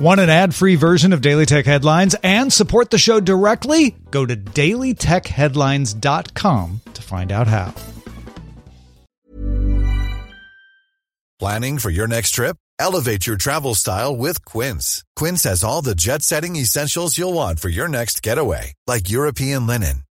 Want an ad free version of Daily Tech Headlines and support the show directly? Go to dailytechheadlines.com to find out how. Planning for your next trip? Elevate your travel style with Quince. Quince has all the jet setting essentials you'll want for your next getaway, like European linen,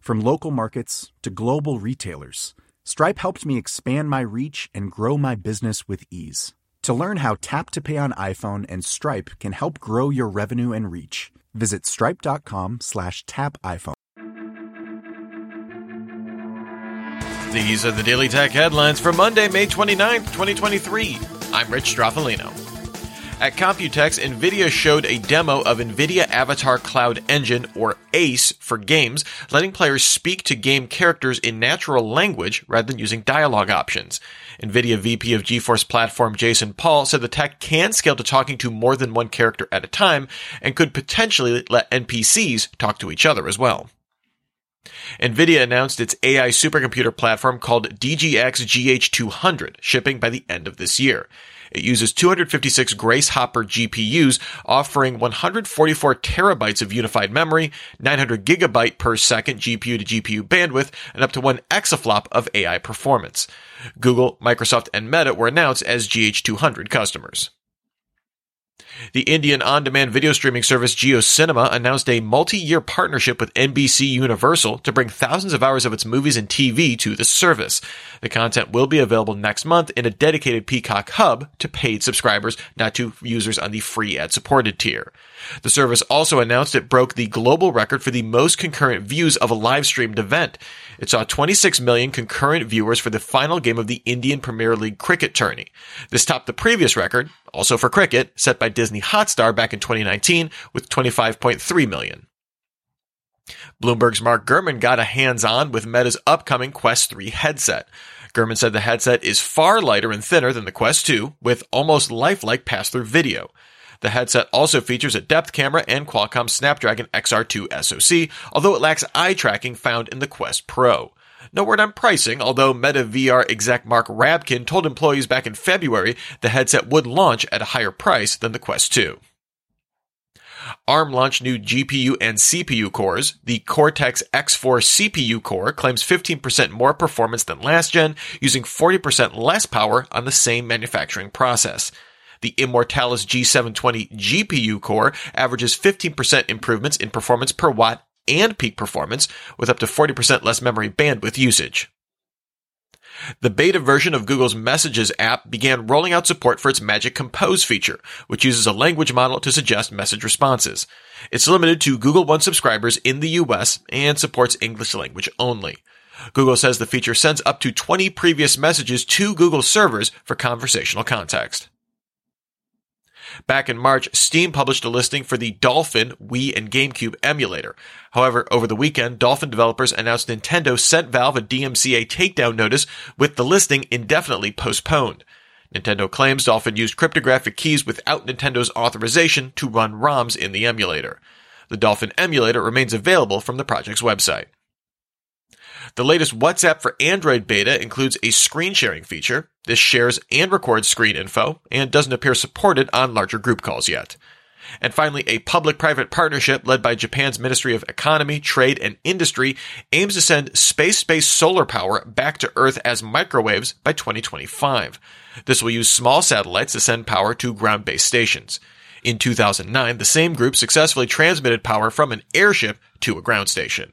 From local markets to global retailers, Stripe helped me expand my reach and grow my business with ease. To learn how Tap to Pay on iPhone and Stripe can help grow your revenue and reach, visit stripe.com slash tap iPhone. These are the Daily Tech headlines for Monday, May 29th, 2023. I'm Rich Stroffolino. At Computex, NVIDIA showed a demo of NVIDIA Avatar Cloud Engine, or ACE, for games, letting players speak to game characters in natural language rather than using dialogue options. NVIDIA VP of GeForce Platform Jason Paul said the tech can scale to talking to more than one character at a time and could potentially let NPCs talk to each other as well. NVIDIA announced its AI supercomputer platform called DGX GH200, shipping by the end of this year. It uses 256 Grace Hopper GPUs, offering 144 terabytes of unified memory, 900 gigabyte per second GPU to GPU bandwidth, and up to 1 exaflop of AI performance. Google, Microsoft, and Meta were announced as GH200 customers. The Indian on-demand video streaming service JioCinema announced a multi-year partnership with NBC Universal to bring thousands of hours of its movies and TV to the service. The content will be available next month in a dedicated Peacock hub to paid subscribers, not to users on the free ad-supported tier. The service also announced it broke the global record for the most concurrent views of a live streamed event. It saw 26 million concurrent viewers for the final game of the Indian Premier League cricket tourney. This topped the previous record, also for cricket, set by Disney Hotstar back in 2019 with 25.3 million. Bloomberg's Mark Gurman got a hands-on with Meta's upcoming Quest 3 headset. Gurman said the headset is far lighter and thinner than the Quest 2, with almost lifelike pass-through video. The headset also features a depth camera and Qualcomm Snapdragon XR2 SoC, although it lacks eye tracking found in the Quest Pro. No word on pricing, although Meta VR exec Mark Rabkin told employees back in February the headset would launch at a higher price than the Quest 2. ARM launched new GPU and CPU cores. The Cortex X4 CPU core claims 15% more performance than last gen, using 40% less power on the same manufacturing process. The Immortalis G720 GPU core averages 15% improvements in performance per watt and peak performance, with up to 40% less memory bandwidth usage. The beta version of Google's Messages app began rolling out support for its Magic Compose feature, which uses a language model to suggest message responses. It's limited to Google One subscribers in the US and supports English language only. Google says the feature sends up to 20 previous messages to Google servers for conversational context. Back in March, Steam published a listing for the Dolphin Wii and GameCube emulator. However, over the weekend, Dolphin developers announced Nintendo sent Valve a DMCA takedown notice with the listing indefinitely postponed. Nintendo claims Dolphin used cryptographic keys without Nintendo's authorization to run ROMs in the emulator. The Dolphin emulator remains available from the project's website. The latest WhatsApp for Android beta includes a screen sharing feature. This shares and records screen info and doesn't appear supported on larger group calls yet. And finally, a public-private partnership led by Japan's Ministry of Economy, Trade, and Industry aims to send space-based solar power back to Earth as microwaves by 2025. This will use small satellites to send power to ground-based stations. In 2009, the same group successfully transmitted power from an airship to a ground station.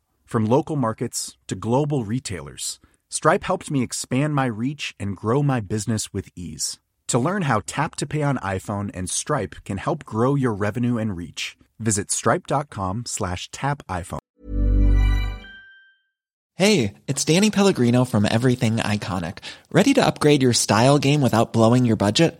From local markets to global retailers, Stripe helped me expand my reach and grow my business with ease. To learn how Tap to Pay on iPhone and Stripe can help grow your revenue and reach, visit stripe.com slash tap iPhone. Hey, it's Danny Pellegrino from Everything Iconic. Ready to upgrade your style game without blowing your budget?